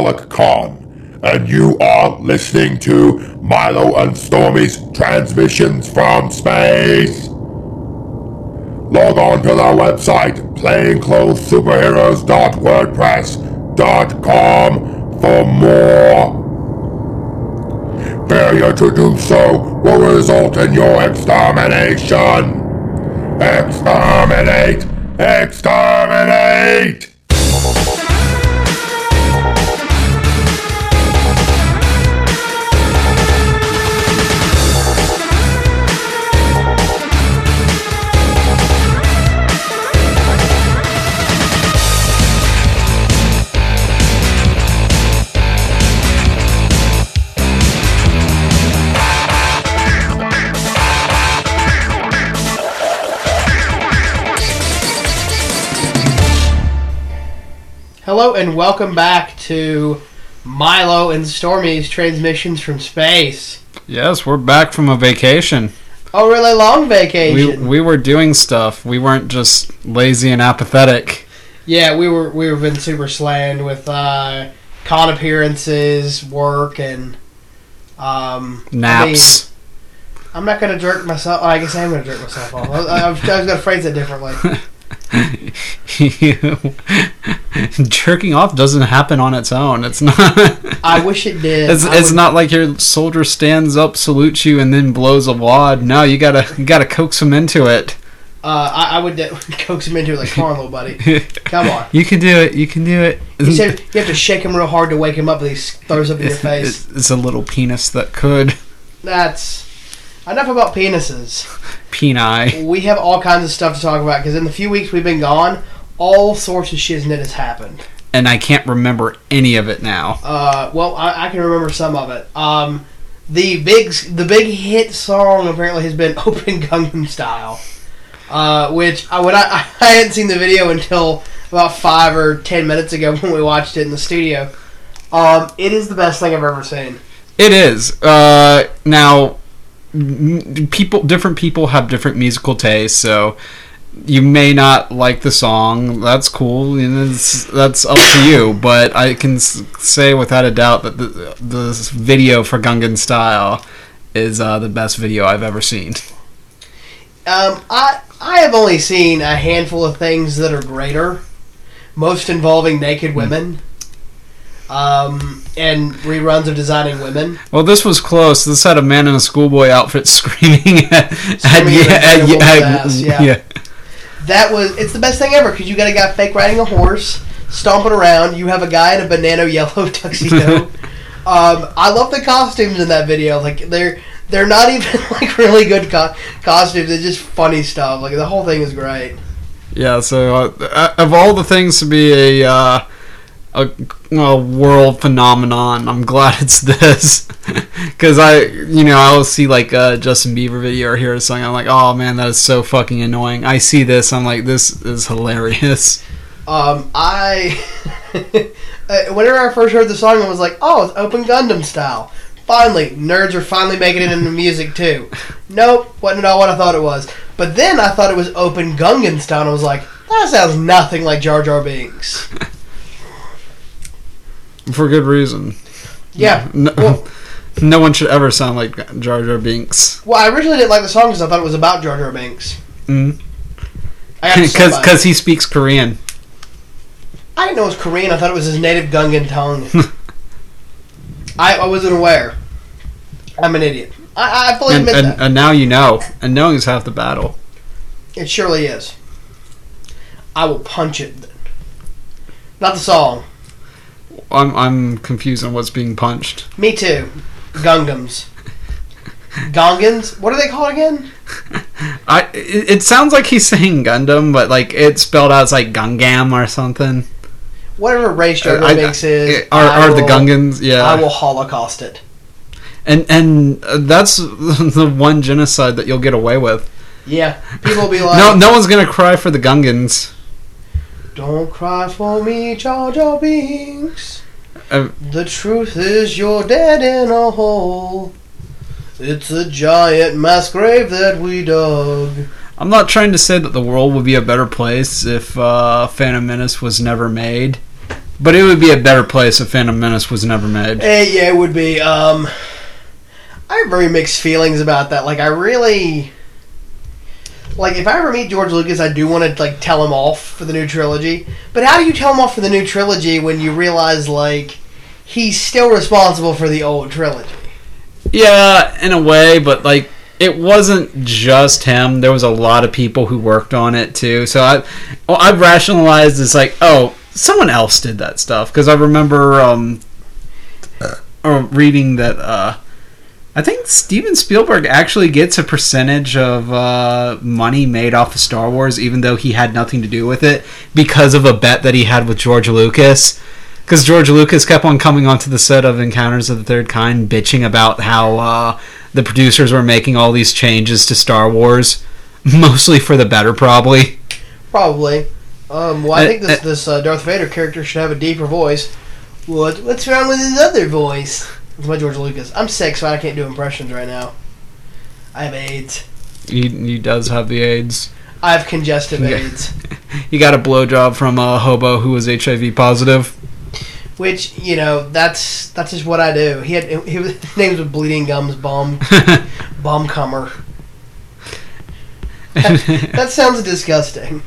Alcoholic Con, and you are listening to Milo and Stormy's Transmissions from Space. Log on to their website, plainclothessuperheroes.wordpress.com for more. Failure to do so will result in your extermination. Exterminate! Exterminate! Hello and welcome back to Milo and Stormy's transmissions from space. Yes, we're back from a vacation. A really long vacation. we were doing stuff. We weren't just lazy and apathetic. yeah, we were we were been super slammed with uh, con appearances, work, and um, Naps. I am not gonna jerk myself. I guess I am gonna jerk myself off. I, was- I, I was gonna phrase it differently. Jerking off doesn't happen on its own. It's not. I wish it did. It's, it's not like your soldier stands up, salutes you, and then blows a wad. No, you gotta you gotta coax him into it. Uh, I, I would de- coax him into it like, come on, little buddy. Come on. You can do it. You can do it. You said you have to shake him real hard to wake him up, but he throws up in your face. It's a little penis that could. That's enough about penises. Peni. We have all kinds of stuff to talk about because in the few weeks we've been gone, all sorts of shiznit has happened. And I can't remember any of it now. Uh, well, I, I can remember some of it. Um, the big the big hit song apparently has been "Open Gangnam Style," uh, which I when I, I hadn't seen the video until about five or ten minutes ago when we watched it in the studio. Um, it is the best thing I've ever seen. It is. Uh, now, people, different people have different musical tastes, so you may not like the song. That's cool. And that's up to you. But I can say without a doubt that the the video for Gungan Style is uh, the best video I've ever seen. Um, I I have only seen a handful of things that are greater, most involving naked women, um, and reruns of designing women. Well, this was close. This had a man in a schoolboy outfit screaming at, Screaming at Incredibles' at- ass, yeah. That was it's the best thing ever because you got a guy fake riding a horse, stomping around. You have a guy in a banana yellow tuxedo. um, I love the costumes in that video. Like they're they're not even like really good co- costumes. It's just funny stuff. Like the whole thing is great. Yeah, so uh, of all the things to be a uh, a, a world phenomenon, I'm glad it's this. Because I, you know, I'll see like a Justin Bieber video or hear a song, I'm like, oh man, that is so fucking annoying. I see this, I'm like, this is hilarious. Um, I uh, whenever I first heard the song, I was like, "Oh, it's Open Gundam style." Finally, nerds are finally making it into music too. Nope, wasn't at all what I thought it was. But then I thought it was Open Gungan style, and I was like, "That sounds nothing like Jar Jar Binks." For good reason. Yeah. No, Well, no one should ever sound like Jar Jar Binks. well, I originally didn't like the song because I thought it was about Jar Jar Binks. Mm. I, got to stand by it. Because he speaks Korean. I didn't know it was Korean. I thought it was his native Gungan tongue. I, I wasn't aware. I'm an idiot. I, I fully And, admit and, that. and now you know. And knowing is half the battle. It surely is. I will punch it. Not the song. I'm, I'm confused on what's being punched. Me too. Gungams. Gongans? What are they called again? I it, it sounds like he's saying Gundam, but like it's spelled out as like Gungam or something. Whatever race Jar Uh, I- is. Are, are the Gungans? Yeah, I will Holocaust it. and and uh, that's the one genocide that you'll get away with. Yeah. People will be like, no, no one's gonna cry for the Gungans. Don't cry for me, Jar Binks. Uh, The truth is you're dead in a hole. It's a giant mass grave that we dug. I'm not trying to say that the world would be a better place if uh, Phantom Menace was never made, But it would be a better place if Phantom Menace was never made. Eh, yeah, it would be. Um, I have very mixed feelings about that. Like, I really like if I ever meet George Lucas, I do want to like tell him off for the new trilogy. But how do you tell him off for the new trilogy when you realize like he's still responsible for the old trilogy? Yeah, in a way, but like it wasn't just him. There was a lot of people who worked on it too. So I, well, I've rationalized it's like, oh, someone else did that stuff because I remember um, or reading that uh, I think Steven Spielberg actually gets a percentage of uh, money made off of Star Wars, even though he had nothing to do with it, because of a bet that he had with George Lucas. Because George Lucas kept on coming onto the set of Encounters of the Third Kind, bitching about how uh, the producers were making all these changes to Star Wars, mostly for the better, probably. Probably. Um, well, I Uh, think this uh, this uh, Darth Vader character should have a deeper voice. What What's wrong with his other voice? It's my George Lucas. I'm sick, so I can't do impressions right now. I have AIDS. He, he does have the AIDS. I have congestive Yeah. AIDS, He got a blowjob from a hobo who was HIV positive. which you know that's that's just what I do. He had he was, his name was Bleeding Gums Bomb Bum Comer. That sounds disgusting.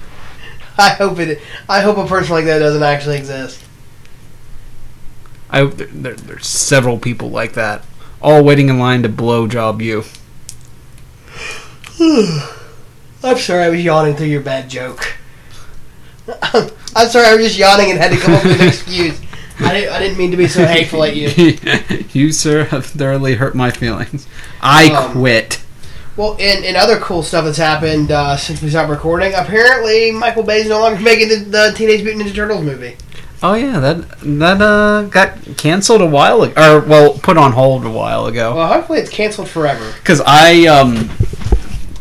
I hope it. I hope a person like that doesn't actually exist. I there, there, there's several people like that, all waiting in line to blow job you. I'm sorry, I was yawning through your bad joke. I'm sorry, I was just yawning and had to come up with an excuse. I didn't, I didn't mean to be so hateful at you. you, sir, have thoroughly hurt my feelings. I Um, quit. Well, in, in other cool stuff that's happened uh, since we stopped recording, apparently Michael Bay's no longer making the, the Teenage Mutant Ninja Turtles movie. Oh yeah, that that uh got canceled a while ago, or well, put on hold a while ago. Well, hopefully it's canceled forever. because I um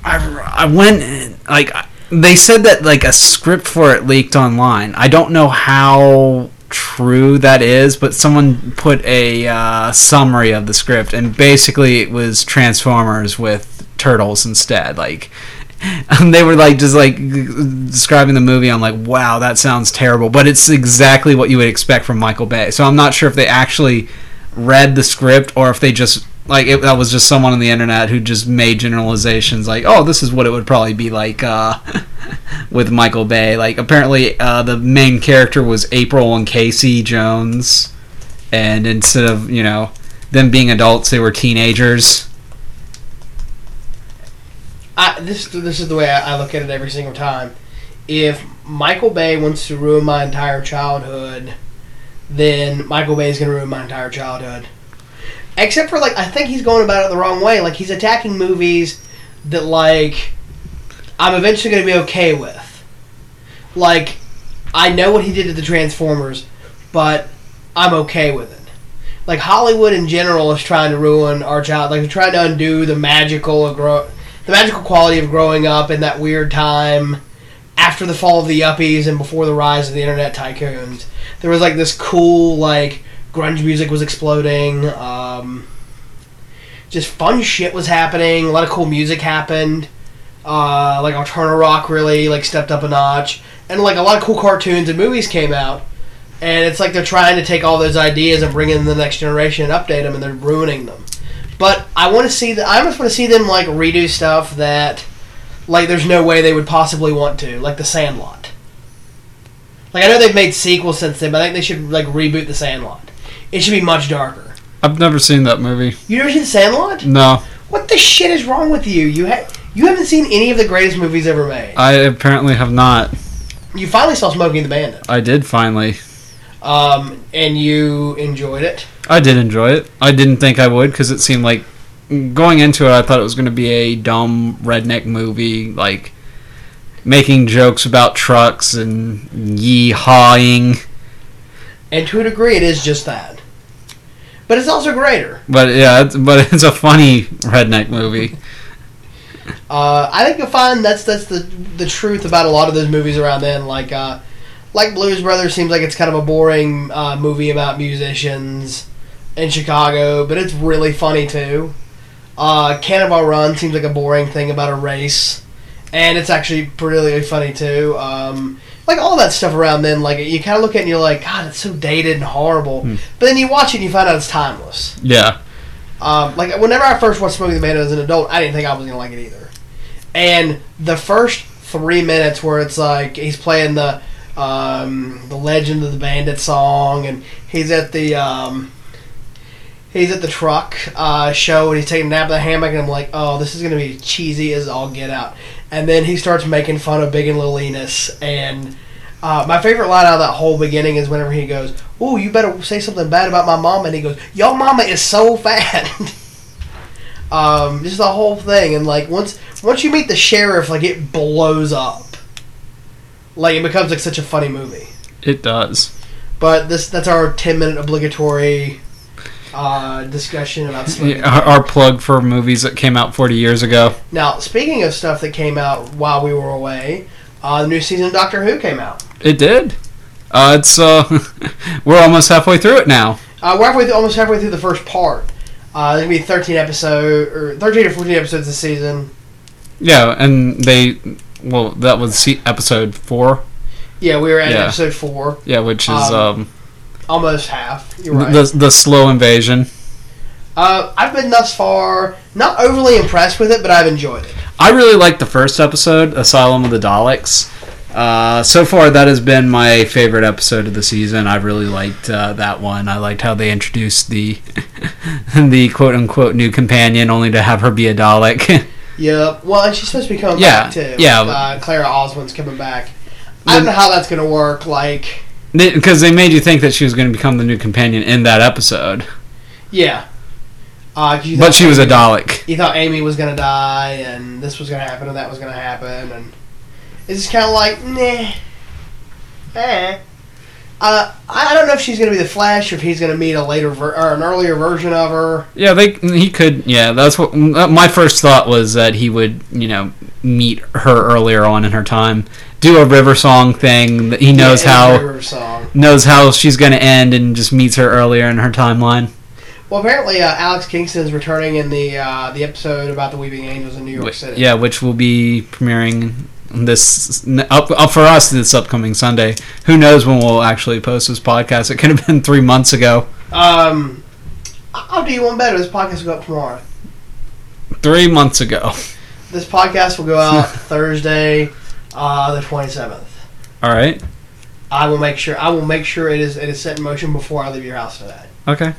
I, I went like they said that like a script for it leaked online. I don't know how true that is, but someone put a uh, summary of the script and basically it was Transformers with turtles instead. Like and they were like just like describing the movie. I'm like, wow, that sounds terrible, but it's exactly what you would expect from Michael Bay. So I'm not sure if they actually read the script or if they just like it, that was just someone on the internet who just made generalizations like oh this is what it would probably be like uh, with michael bay like apparently uh, the main character was april and casey jones and instead of you know them being adults they were teenagers I, this this is the way I, I look at it every single time. If Michael Bay wants to ruin my entire childhood, then Michael Bay is going to ruin my entire childhood. Except for like, I think he's going about it the wrong way. Like he's attacking movies that like I'm eventually going to be okay with. Like I know what he did to the Transformers, but I'm okay with it. Like Hollywood in general is trying to ruin our child. Like they're trying to undo the magical of grow, the magical quality of growing up in that weird time after the fall of the yuppies and before the rise of the internet tycoons. There was like this cool like grunge music was exploding. Um, just fun shit was happening. A lot of cool music happened. Uh, like alternative Rock really like stepped up a notch, and like a lot of cool cartoons and movies came out. And it's like they're trying to take all those ideas and bring in the next generation and update them, and they're ruining them. But I want to see the. I almost want to see them like redo stuff that, like, there's no way they would possibly want to, like The Sandlot. Like I know they've made sequels since then, but I think they should like reboot The Sandlot. It should be much darker. i've never seen that movie You never seen The Sandlot? no What the shit is wrong with you? You ha- you haven't seen any of the greatest movies ever made. i apparently have not You finally saw Smokey and the Bandit, i did finally um, and you enjoyed it. I did enjoy it i didn't think i would because it seemed like going into it i thought it was going to be a dumb redneck movie like making jokes about trucks and yee-hawing And to a degree, it is just that. But it's also greater. But yeah, it's, but it's a funny redneck movie. Uh, I think you'll find that's that's the the truth about a lot of those movies around then. Like uh, like Blues Brothers seems like it's kind of a boring uh, movie about musicians in Chicago, but it's really funny too. Uh, Cannonball Run seems like a boring thing about a race, and it's actually really funny too. Um, like all that stuff around then. Like you kind of look at it and you're like, God, it's so dated and horrible. Hmm. But then you watch it and you find out it's timeless. Yeah. Um, like whenever I first watched Smokey and the Bandit as an adult, I didn't think I was gonna like it either. And the first three minutes where it's like he's playing the um, the Legend of the Bandit song, and he's at the um, he's at the truck uh, show and he's taking a nap in the hammock, and I'm like, oh, this is gonna be cheesy as all get out. And then he starts making fun of Big and Little Enos, and uh, my favorite line out of that whole beginning is whenever he goes, "Oh, you better say something bad about my mama," and he goes, "Your mama is so fat." um, just the whole thing, and like once once you meet the sheriff, like it blows up. Like it becomes like such a funny movie. It does. But this that's our ten minute obligatory uh, discussion about Yeah, our, our plug for movies that came out 40 years ago. Now, speaking of stuff that came out while we were away, uh, the new season of Doctor Who came out. It did. Uh, it's uh, we're almost halfway through it now. Uh, we're halfway through, almost halfway through the first part. Uh, there's gonna be 13 episode or 13 or 14 episodes this season. Yeah, and they well that was episode four. Yeah, we were at Yeah. episode four, Yeah, which is Um, um, almost half. You're right. the the slow invasion. Uh, I've been thus far not overly impressed with it, but I've enjoyed it. I really liked the first episode, Asylum of the Daleks. Uh, so far, that has been my favorite episode of the season. I really liked uh, that one. I liked how they introduced the the quote unquote new companion, only to have her be a Dalek. Yep. Well, and she's supposed to be coming Yeah, back too. yeah. Uh, Clara Oswald's coming back. I don't know how that's gonna work. Like, Because they made you think that she was going to become the new companion in that episode, yeah. Uh, but she was a Amy- Dalek. You thought Amy was gonna die, and this was gonna happen, and that was gonna happen, and it's just kind of like, nah, eh. Uh, I I don't know if she's gonna be the Flash, or if he's gonna meet a later ver- or an earlier version of her. Yeah, they he could. Yeah, that's what my first thought was that he would, you know, meet her earlier on in her time, do a River Song thing. That he knows Yeah, how in her song. knows how she's going to end, and just meets her earlier in her timeline. Well, apparently, uh, Alex Kingston is returning in the uh, the episode about the Weeping Angels in New York City. Yeah, which will be premiering this up, up for us this upcoming Sunday. Who knows when we'll actually post this podcast? It could have been three months ago. Um, I'll do you one better. This podcast will go up tomorrow. Three months ago. This podcast will go out Thursday, uh, the twenty seventh. All right. I will make sure. I will make sure it is it is set in motion before I leave your house today. Okay.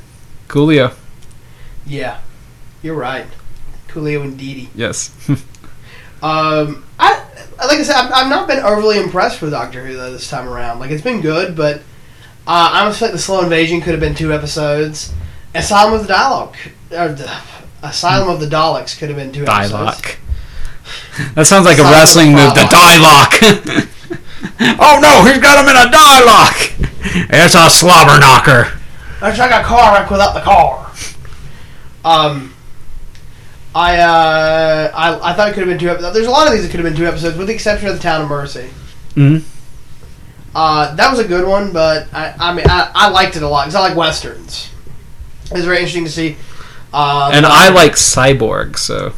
Coolio. Yeah, you're right. Coolio and Didi. Yes. Um, I like I said, I've, I've not been overly impressed with Doctor Who though this time around. Like it's been good, but uh, I feel like the slow invasion could have been two episodes. Asylum of the Dalek, or the, Asylum of the Daleks could have been two episodes. That sounds like a wrestling move. The die lock. oh no, he's got him in a die lock. It's a slobber knocker. It's like a car wreck without the car. Um, I uh, I, I thought it could have been two episodes. There's a lot of these that could have been two episodes, with the exception of the Town of Mercy. hmm Uh, that was a good one, but I, I mean, I, I liked it a lot because I like westerns. It was very interesting to see. Uh, And I like cyborg, so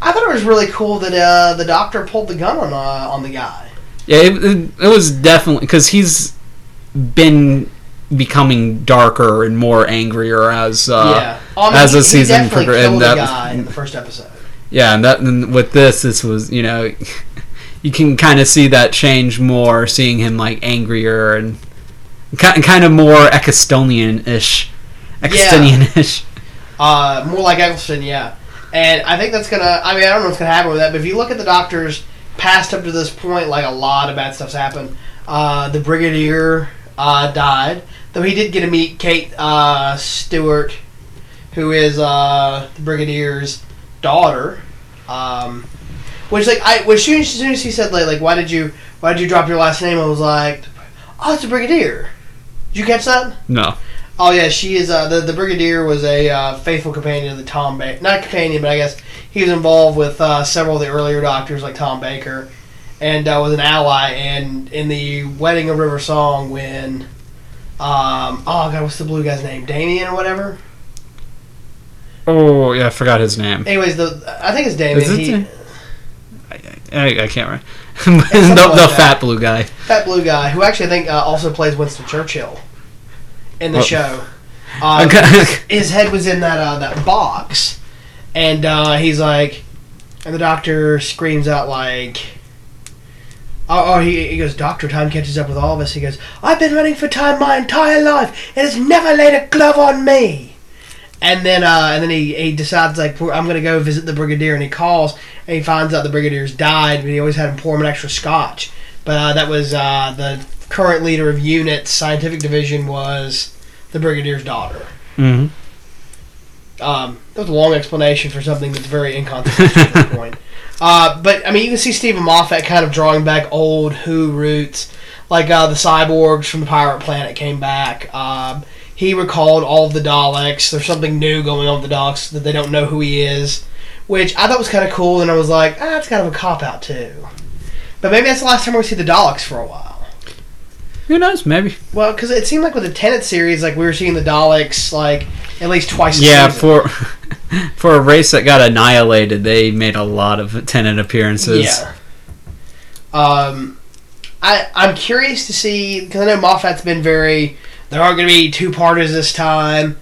I thought it was really cool that uh, the doctor pulled the gun on uh, on the guy. yeah, it, it, it was definitely because he's been becoming darker and more angrier as uh, yeah, I as the season definitely and that the was- guy in the first episode. Yeah, and that and with this, this was you know, you can kind of see that change more, seeing him like angrier and kind kind of more Ecclestonian ish, Ecclestonian ish. Uh, more like Eccleston, yeah. And I think that's gonna. I mean, I don't know what's gonna happen with that, but if you look at the Doctor's past up to this point, like a lot of bad stuff's happened. Uh, the Brigadier uh, died, though he did get to meet Kate uh, Stewart, who is uh, the Brigadier's daughter. Um, which like I, when she, as soon as he said like, like, why did you, why did you drop your last name? I was like, oh, it's a Brigadier. Did you catch that? No, Oh yeah, she is. Uh, the the brigadier was a uh, faithful companion of the Tom Baker. Not companion, but I guess he was involved with uh, several of the earlier doctors, like Tom Baker, and uh, was an ally. And in the wedding of River Song, when um, oh god, what's the blue guy's name? Damien or whatever. oh yeah, I forgot his name. Anyways, the I think it's Damien. Is it He, I, I can't remember. the something the fat blue guy. Fat blue guy, who actually I think uh, also plays Winston Churchill in the Oh. show. Uh, Okay. his head was in that uh, that box, and uh, he's like, and the doctor screams out like, oh, oh he, he goes, Doctor, time catches up with all of us. He goes, I've been running for time my entire life, and it's never laid a glove on me. And then, uh, and then he, he decides like I'm gonna go visit the brigadier, and he calls and he finds out the brigadier's died, but he always had him pour him an extra scotch. But uh, that was uh, the current leader of unit scientific division was the brigadier's daughter. hmm Um, that was a long explanation for something that's very inconsequential at this point. Uh, but I mean, you can see Steven Moffat kind of drawing back old Who roots, like uh, the cyborgs from the Pirate Planet came back. Um, he recalled all of the Daleks. There's something new going on with the Daleks that they don't know who he is, which I thought was kind of cool. And I was like, ah, that's kind of a cop out too. But maybe that's the last time we see the Daleks for a while. Who knows? Maybe. Well, because it seemed like with the Tennant series, like we were seeing the Daleks like at least twice. a Yeah, for for a race that got annihilated, they made a lot of tenant appearances. Yeah. Um, I I'm curious to see because I know Moffat's been very. There aren't going to be two parters this time.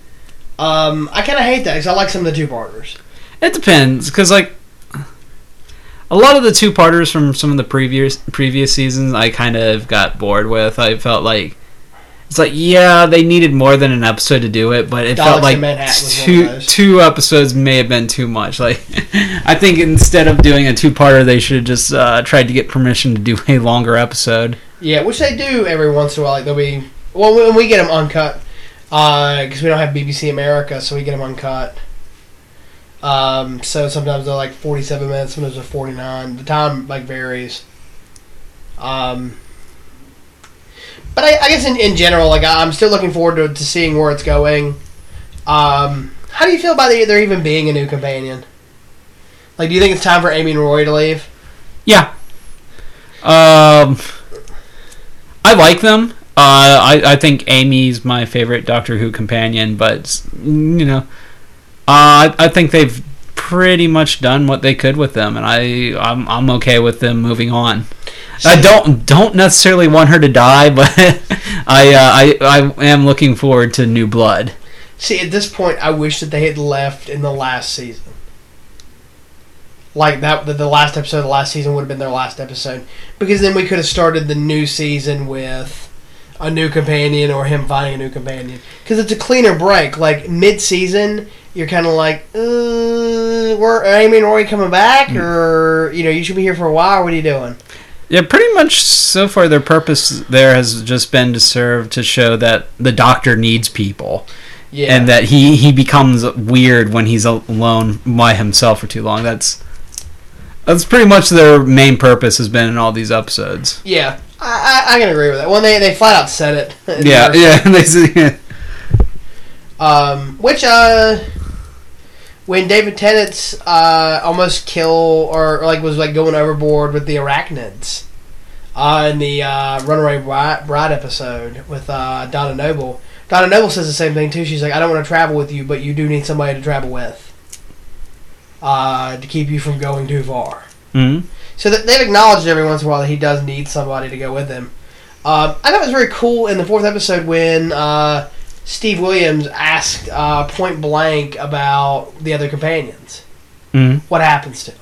Um, I kind of hate that because I like some of the two parters. It depends, because like a lot of the two parters from some of the previous previous seasons, I kind of got bored with. I felt like it's like yeah, they needed more than an episode to do it, but it felt like Manhattan was one of two two episodes may have been too much. Like I think instead of doing a two parter, they should have just uh, tried to get permission to do a longer episode. Yeah, which they do every once in a while. Like they'll be well when we get them uncut because we don't have BBC America, so we get them uncut. Um, so sometimes they're like forty-seven minutes, sometimes they're forty-nine. The time like varies. Um, but I, I guess in, in general, like I'm still looking forward to, to seeing where it's going. Um, how do you feel about the, there even being a new companion? Like, do you think it's time for Amy and Roy to leave? Yeah. Um, I like them. Uh, I, I think Amy's my favorite Doctor Who companion, but you know, uh, I, I think they've pretty much done what they could with them, and I I'm, I'm okay with them moving on. I don't don't necessarily want her to die, but I, uh, I I am looking forward to new blood. See, at this point, I wish that they had left in the last season. Like that, the, last episode of the last season would have been their last episode, because then we could have started the new season with a new companion or him finding a new companion. Because it's a cleaner break. Like mid-season, you're kind of like, uh, "Were Amy and Roy coming back, or you know, you should be here for a while. What are you doing?" Yeah, pretty much so far their purpose there has just been to serve to show that the Doctor needs people. Yeah, and that he he becomes weird when he's alone by himself for too long. That's that's pretty much their main purpose has been in all these episodes. yeah, I, I, I can agree with that. Well, they they flat out said it. Yeah, yeah. They say, Um, which uh, when David Tennant's uh almost kill or, like was like going overboard with the arachnids, uh, in the uh, Runaway Bride, episode with uh Donna Noble. Donna Noble says the same thing too. She's like, I don't want to travel with you, but you do need somebody to travel with, uh, to keep you from going too far. Mhm. So that they've acknowledged every once in a while that he does need somebody to go with him. Um, I thought it was very cool in the fourth episode when uh, Steve Williams asked uh, point blank about the other companions. Mhm. What happens to them?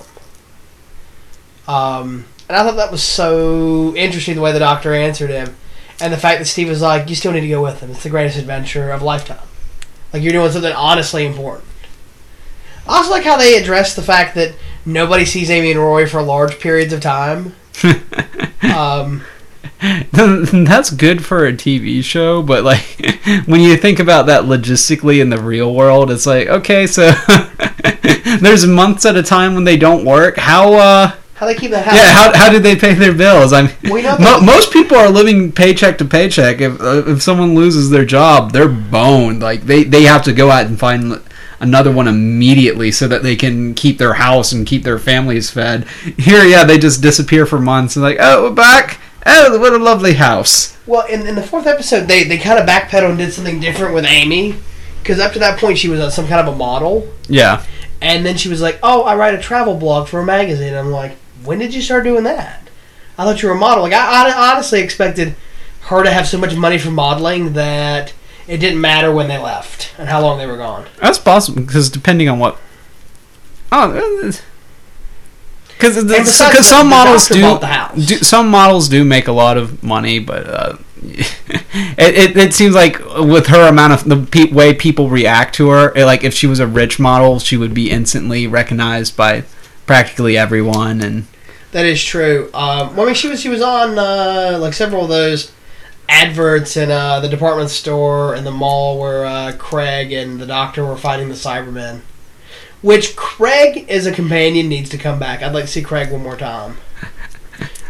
Um, and I thought that was so interesting the way the doctor answered him, and the fact that Steve was like, "You still need to go with him. It's the greatest adventure of a lifetime. Like you're doing something honestly important." I also like how they address the fact that nobody sees Amy and Roy for large periods of time. Um, That's good for a TV show, but like when you think about that logistically in the real world, it's like okay, so there's months at a time when they don't work. How uh how they keep that happy? yeah, how how do they pay their bills? I mean, mo- most people are living paycheck to paycheck. If uh, if someone loses their job, they're boned. Like they they have to go out and find another one immediately so that they can keep their house and keep their families fed. Here, yeah, they just disappear for months and like, oh, we're back. Oh, what a lovely house. Well, in, in the fourth episode, they, they kind of backpedaled and did something different with Amy. Because up to that point, she was uh, some kind of a model. Yeah. And then she was like, oh, I write a travel blog for a magazine. I'm like, when did you start doing that? I thought you were a model. Like I, I honestly expected her to have so much money from modeling that it didn't matter when they left and how long they were gone. That's possible because depending on what. Oh, because because some models do, bought the house. do some models do make a lot of money, but uh, it, it it seems like with her amount of the pe- way people react to her, it, like if she was a rich model, she would be instantly recognized by practically everyone, and That is true. Um, well, I mean, she was she was on uh, like several of those adverts in uh, the department store and the mall where uh, Craig and the Doctor were fighting the Cybermen. Which Craig as a companion needs to come back. I'd like to see Craig one more time.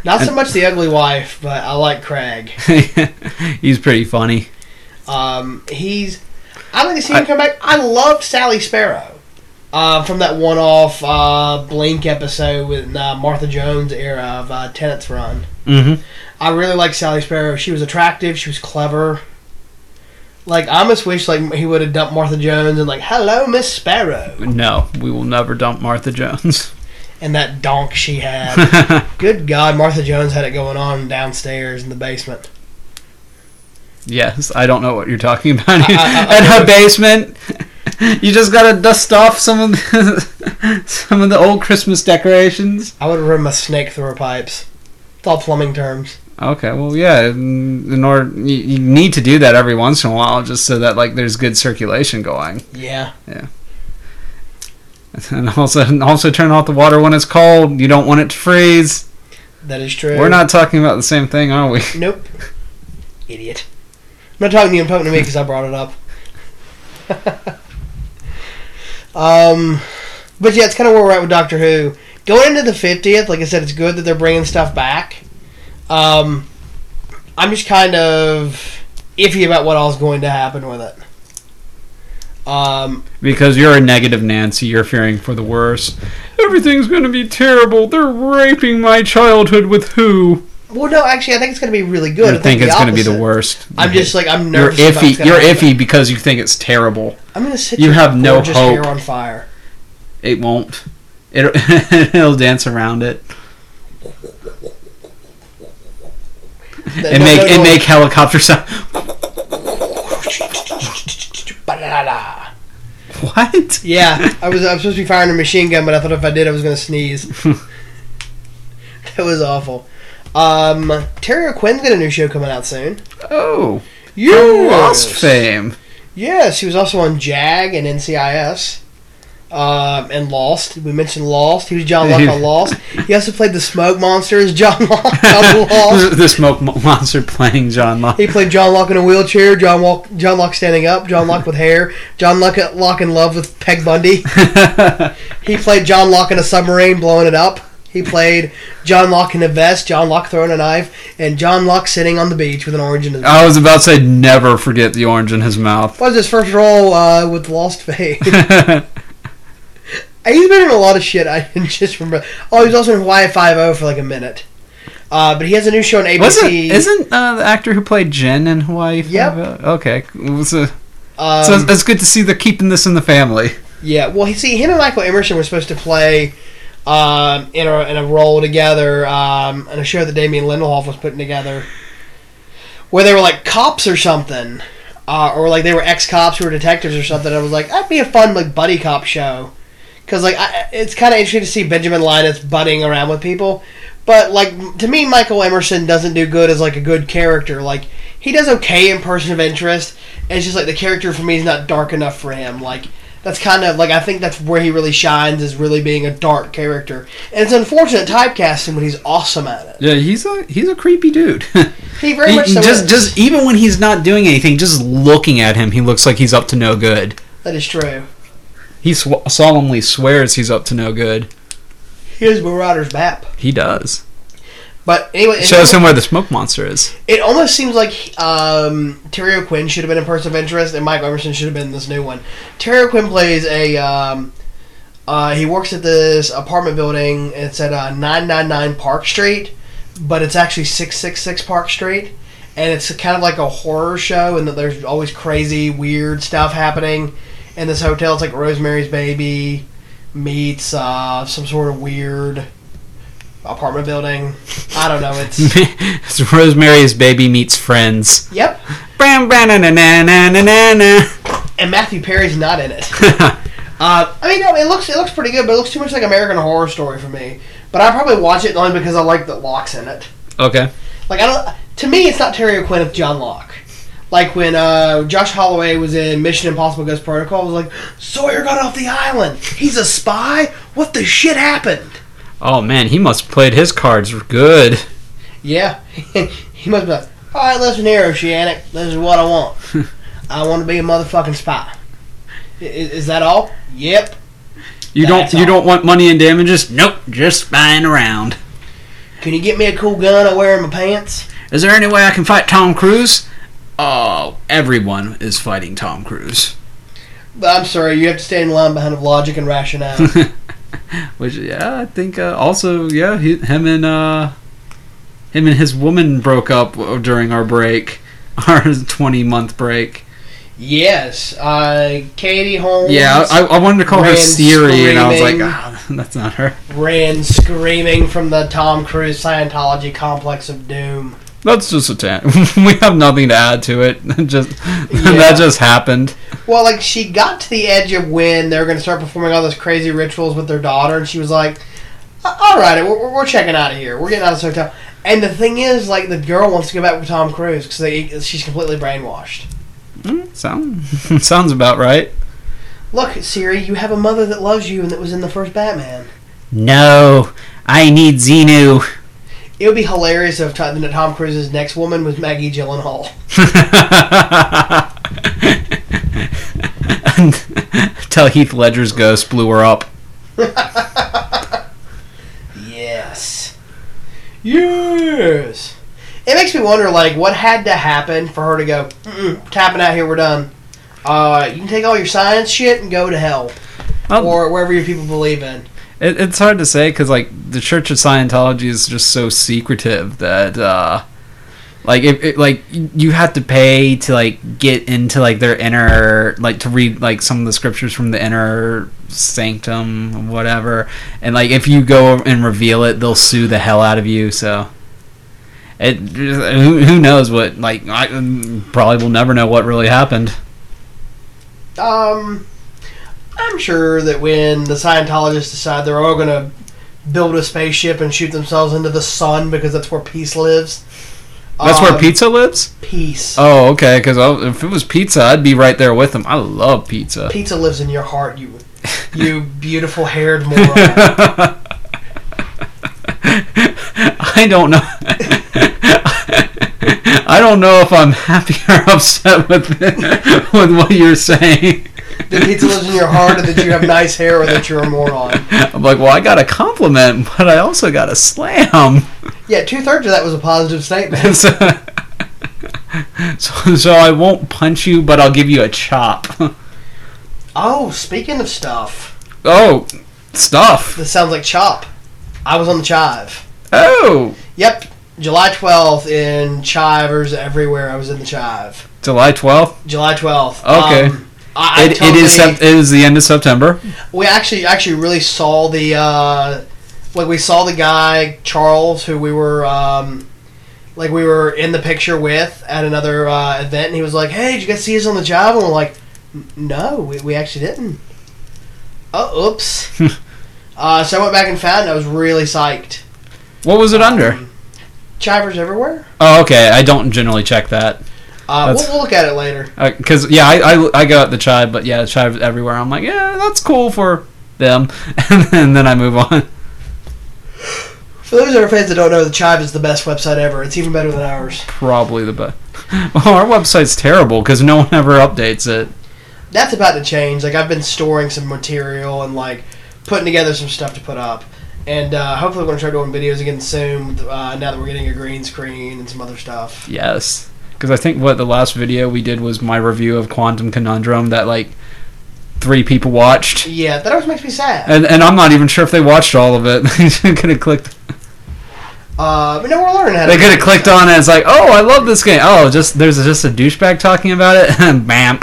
Not so much the ugly wife, but I like Craig. he's pretty funny. Um, he's. I'd like to see him I- come back. I love Sally Sparrow. Uh, from that one-off uh, Blink episode with uh, Martha Jones era of uh, Tennant's Run. Mm-hmm. I really like Sally Sparrow. She was attractive. She was clever. Like I almost wish like he would have dumped Martha Jones and like, "Hello, Miss Sparrow," No, we will never dump Martha Jones. and that donk she had. Good God, Martha Jones had it going on downstairs in the basement. yes, I don't know what you're talking about. I- I- At her basement, you just gotta dust off some of the, some of the old Christmas decorations. I would have run my snake through her pipes. It's all plumbing terms. Okay, well, yeah. In in order, you, you need to do that every once in a while, just so that like there's good circulation going, Yeah, Yeah. and also also turn off the water when it's cold. You don't want it to freeze. that is true. We're not talking about the same thing, are we? Nope. Idiot. I'm not talking to you. I'm talking to me because I brought it up. um, but yeah, it's kind of where we're at with Doctor Who. Going into the 50th, like I said, it's good that they're bringing stuff back. Um, I'm just kind of iffy about what all's going to happen with it. Um, Because you're a negative Nancy, you're fearing for the worst. Everything's gonna be terrible. They're raping my childhood with who? well, no, actually, I think it's going to be really good. You I think it's gonna be the worst? I'm just like I'm nervous. You're iffy. You're happen. iffy because you think it's terrible. I'm going to sit You have no hope. hair on fire. It won't. It, it'll dance around it and No, make no, and make helicopter sound. What? Yeah, I was I was supposed to be firing a machine gun, but I thought if I did, I was going to sneeze. that was awful. Um, Terry O'Quinn's got a new show coming out soon. Oh, Yes. Lost fame. Yes, he was also on Jag and NCIS. Um, and Lost. We mentioned Lost. He was John Locke on Lost. He also played the Smoke Monster as John Locke on Lost. the smoke monster playing John Locke. He played John Locke in a wheelchair, John Locke, John Locke standing up, John Locke with hair, John Locke, Locke in love with Peg Bundy. He played John Locke in a submarine blowing it up. He played John Locke in a vest, John Locke throwing a knife, and John Locke sitting on the beach with an orange in his mouth. I was about to say never forget the orange in his mouth. was his first role uh, with Lost Fame. He's been in a lot of shit. I can just remember. Oh, he was also in Hawaii Five O for like a minute. Uh, but he has a new show on ABC. Wasn't isn't uh, the actor who played Jin in Hawaii? Yep. Five-O? Okay. It was a- um, so it's, it's good to see they're keeping this in the family. Yeah, well, he see him and Michael Emerson were supposed to play um, in a in a role together um, in a show that Damon Lindelof was putting together, where they were like cops or something, uh, or like they were ex cops who were detectives or something. I was like, that'd be a fun like buddy cop show, because like I, it's kind of interesting to see Benjamin Linus butting around with people, but like to me, Michael Emerson doesn't do good as like a good character. Like he does okay in Person of Interest. It's just like the character for me is not dark enough for him. Like that's kind of like I think that's where he really shines is really being a dark character. And it's unfortunate typecasting, but he's awesome at it. Yeah, he's a he's a creepy dude. He very He- much so just is. just even when he's not doing anything, just looking at him, he looks like he's up to no good. that is true. He sw- solemnly swears he's up to no good. He is Marauder's Bap. He does. But anyway, it, Shows him where the smoke monster is. it almost seems like um, Terry O'Quinn should have been in Person of Interest, and Mike Emerson should have been in this new one. Terry O'Quinn plays a. Um, uh, he works at this apartment building. It's at uh, 999 Park Street, but it's actually 666 Park Street. And it's kind of like a horror show, and that there's always crazy, weird stuff happening in this hotel. It's like Rosemary's Baby meets uh, some sort of weird apartment building. I don't know. It's it's Rosemary's Baby meets Friends. yep. And Matthew Perry's not in it. Uh, I mean, no, it looks it looks pretty good, but it looks too much like American Horror Story for me. But I probably watch it only because I like that Locke's in it. okay. Like I don't. To me, it's not Terry O'Quinn, it's John Locke. Like when uh, Josh Holloway was in Mission Impossible Ghost Protocol, I was like, Sawyer got off the island. He's a spy. What the shit happened? Oh man, he must have played his cards good. Yeah, he must be like, all right, listen here, Oceanic. This is what I want. I want to be a motherfucking spy. I- Is, that all? Yep. You That's don't you all. don't want money and damages? Nope, just spying around. Can you get me a cool gun I wear in my pants? Is there any way I can fight Tom Cruise? Oh, everyone is fighting Tom Cruise. But I'm sorry, you have to stay in line behind of logic and rationale. Which yeah, I think uh, also yeah, he, him and uh, him and his woman broke up during our break, our twenty month break. yes, uh, Katie Holmes. Yeah, I, I wanted to call her Suri, and I was like, ah, that's not her. ran screaming from the Tom Cruise Scientology complex of doom. That's just a tan. we have nothing to add to it. just Yeah. that just happened. Well, like she got to the edge of when they were going to start performing all those crazy rituals with their daughter, and she was like, "All right, we're, we're- we're checking out of here. We're getting out of this hotel." And the thing is, like, the girl wants to go back with Tom Cruise because she's completely brainwashed. Mm, sound sounds about right. Look, Suri, you have a mother that loves you and that was in the first Batman. No, I need Xenu. It would be hilarious if Tom, Tom Cruise's next woman was Maggie Gyllenhaal. Tell Heath Ledger's ghost blew her up. Yes. Yes. It makes me wonder, like, what had to happen for her to go, tapping out here, we're done. Uh, you can take all your science shit and go to hell. Well, or wherever your people believe in. It, it's hard to say because like the Church of Scientology is just so secretive that uh, like if it, like you have to pay to like get into like their inner like to read like some of the scriptures from the inner sanctum whatever. And like if you go and reveal it they'll sue the hell out of you so. It who, who knows what like I probably will never know what really happened. Um, I'm sure that when the Scientologists decide they're all going to build a spaceship and shoot themselves into the sun because that's where peace lives. that's where um, pizza lives Peace. oh okay because if it was pizza I'd be right there with them I love pizza Pizza lives in your heart, you, you beautiful haired moron. I don't know. I don't know if I'm happy or upset with with what you're saying. That pizza lives in your heart, or that you have nice hair, or that you're a moron. I'm like, well, I got a compliment, but I also got a slam. Yeah, two thirds of that was a positive statement. so, so, so I won't punch you, but I'll give you a chop. Oh, speaking of stuff, Oh, stuff. this sounds like Chop. I was on the Chive. Oh, Yep, July 12th in Chivers everywhere. I was in the Chive. July 12th. July 12th. Okay. Um, I, I It, it is sep- it is the end of September. we actually actually really saw the uh, like we saw the guy Charles who we were um, like we were in the picture with at another uh, event and he was like hey did you guys see us on the Chive and we're like no we, we actually didn't oh oops uh, so I went back and found it I was really psyched What was it under? Um, Chivers everywhere Oh, okay. I don't generally check that. Uh, we'll, we'll look at it later because yeah, I, I I go at the chive, but yeah, chive everywhere. I'm like, yeah, that's cool for them, and then, then I move on. for those of our fans that don't know the Chive is the best website ever it's even better than ours Probably the best. Well, our website's terrible because no one ever updates it. that's about to change. Like I've been storing some material and like putting together some stuff to put up, and uh, hopefully we're gonna start doing videos again soon. Uh, now that we're getting a green screen and some other stuff. Yes, because I think what the last video we did was my review of Quantum Conundrum that like three people watched, Yeah, that always makes me sad. and and I'm not even sure if they watched all of it. they could have clicked. Uh, but no, we're learning how. to They could have clicked on it. It's like, oh, I love this game. Oh, just there's just a douchebag talking about it. Bam.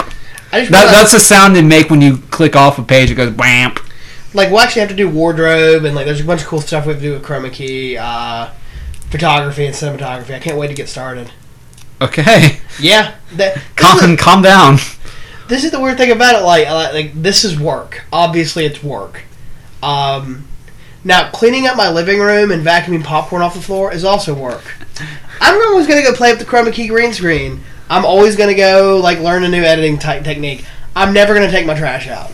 I just That, that's the sound they make when you click off a page. It goes bam. like we'll actually have to do wardrobe and like there's a bunch of cool stuff we have to do with chroma key, uh, photography and cinematography. I can't wait to get started. Okay, Yeah, that, calm calm down. this is the weird thing about it. Like, like, like this is work. Obviously, it's work. Um, now cleaning up my living room and vacuuming popcorn off the floor is also work. I'm always gonna go play with the chroma key green screen. I'm always gonna go like learn a new editing type technique. I'm never gonna take my trash out.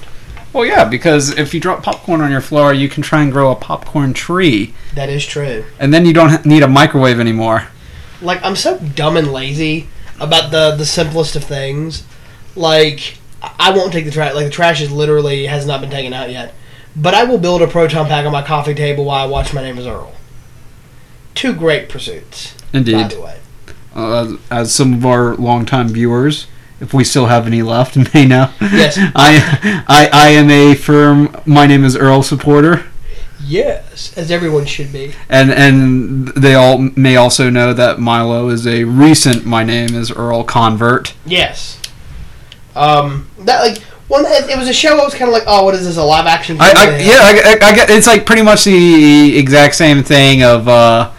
Well, yeah, because if you drop popcorn on your floor, you can try and grow a popcorn tree, That is true. and then you don't need a microwave anymore. Like I'm so dumb and lazy about the the simplest of things. Like I won't take the trash. Like the trash is literally has not been taken out yet. But I will build a proton pack on my coffee table while I watch My Name Is Earl. Two great pursuits, Indeed. by the way. Uh, as some of our longtime viewers, if we still have any left, may know. Yes. I, I, I am a firm. My name is Earl supporter, Yes, as everyone should be. and and they all may also know that Milo is a recent. My name is Earl convert. Yes. Um, that like one. It, it was a show. I was kind of like, oh, what is this? A live action? I, I yeah, I, I, I get it's like pretty much the exact same thing of uh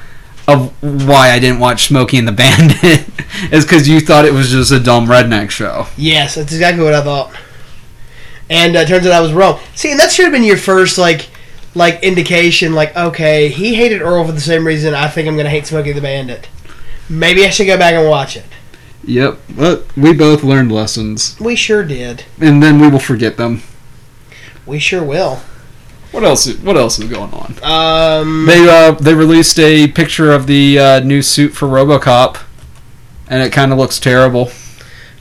of why I didn't watch Smokey and the Bandit is because you thought it was just a dumb redneck show. Yes, that's exactly what I thought. And uh, turns out I was wrong. See, and that should have been your first like, like indication. Like, okay, he hated Earl for the same reason I think I'm gonna hate Smokey the Bandit. Maybe I should go back and watch it. Yep, but we both learned lessons, We sure did. and then we will forget them. We sure will. What else? What else is going on? Um, They uh they released a picture of the uh, new suit for RoboCop, and it kind of looks terrible.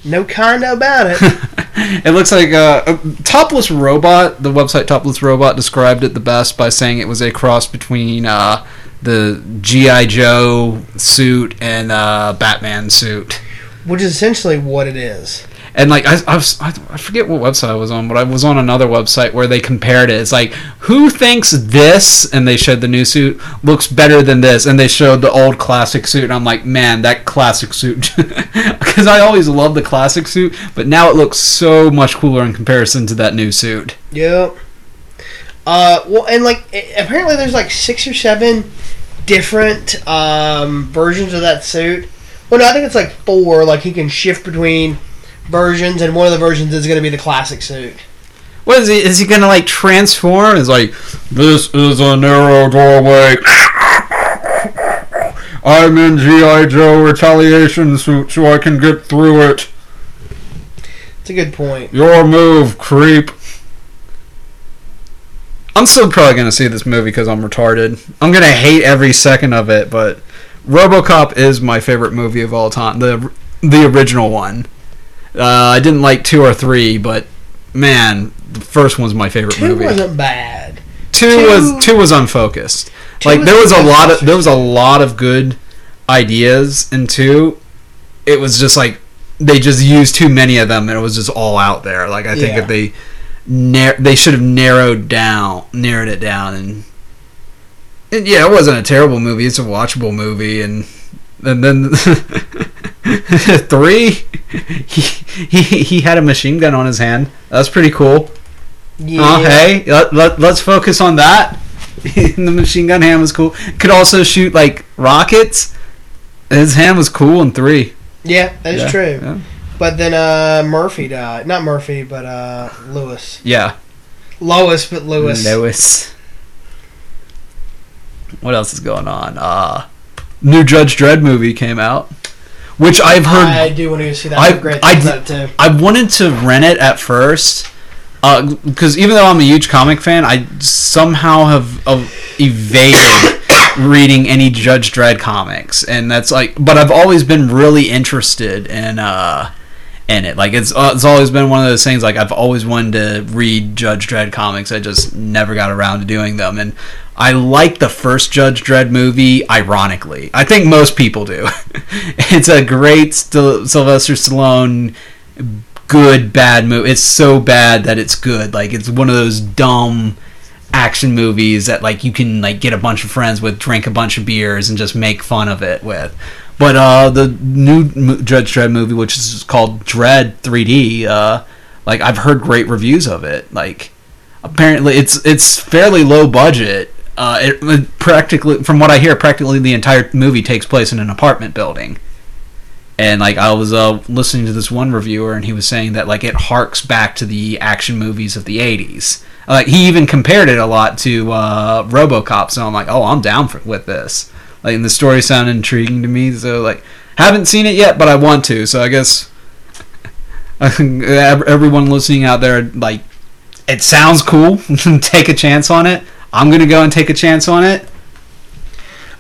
No kinda about it. it looks like uh, a topless robot. The website Topless Robot described it the best by saying it was a cross between uh, the GI Joe suit and uh, Batman suit. Which is essentially what it is. And like I, I, was, I, forget what website I was on, but I was on another website where they compared it. It's like who thinks this, and they showed the new suit looks better than this, and they showed the old classic suit. And I'm like, man, that classic suit, because I always loved the classic suit, but now it looks so much cooler in comparison to that new suit. Yep. Uh, well, and like apparently there's like six or seven different um, versions of that suit. Well, no, I think it's like four. Like he can shift between versions, and one of the versions is going to be the classic suit. What is he? Is he gonna like transform? It's like this is a narrow doorway. I'm in GI Joe retaliation suit, so I can get through it. It's a good point. Your move, creep. I'm still probably gonna see this movie because I'm retarded. I'm gonna hate every second of it, but RoboCop is my favorite movie of all time. The the original one. Uh, I didn't like two or three, but man, the first one's my favorite Two movie. wasn't bad. two, two- was two was unfocused. Two like was there was a lot of there was a lot of good ideas in two. It was just like they just used too many of them, and it was just all out there. Like I think Yeah. if they nar- they should have narrowed down narrowed it down, and, and yeah, it wasn't a terrible movie. It's a watchable movie, and and then three, he, he he had a machine gun on his hand. That's pretty cool. Yeah. Oh, hey, let, let, let's focus on that. the machine gun hand was cool. Could also shoot like rockets. His hand was cool in three. Yeah, that is Yeah, true. Yeah. But then uh, Murphy died. Not Murphy, but uh, Lewis. yeah. Lois, but Lewis. Lewis. What else is going on? Uh, new Judge Dredd movie came out, which I've heard. I do want to see that. I- great I things d- about it too. I wanted to rent it at first because even though I'm a huge comic fan, I somehow have uh, evaded reading any Judge Dredd comics, and that's like. But I've always been really interested in uh, in it. Like it's uh, it's always been one of those things. Like I've always wanted to read Judge Dredd comics. I just never got around to doing them, and. I like the first Judge Dredd movie, ironically. I think most people do. it's a great Sylvester Stallone good bad movie. It's so bad that it's good. Like it's one of those dumb action movies that like you can like get a bunch of friends with, drink a bunch of beers, and just make fun of it with. But uh, the new Judge Dredd movie, which is called Dredd 3D, uh, like I've heard great reviews of it. Like apparently it's it's fairly low budget. Uh, it, it practically, from what I hear, practically the entire movie takes place in an apartment building. And like I was uh, listening to this one reviewer, and he was saying that like it harks back to the action movies of the '80s. Like he even compared it a lot to uh, RoboCop. So I'm like, oh, I'm down for, with this. Like, and the story sounded intriguing to me. So like, haven't seen it yet, but I want to. So I guess everyone listening out there, like, it sounds cool. take a chance on it. I'm gonna go and take a chance on it.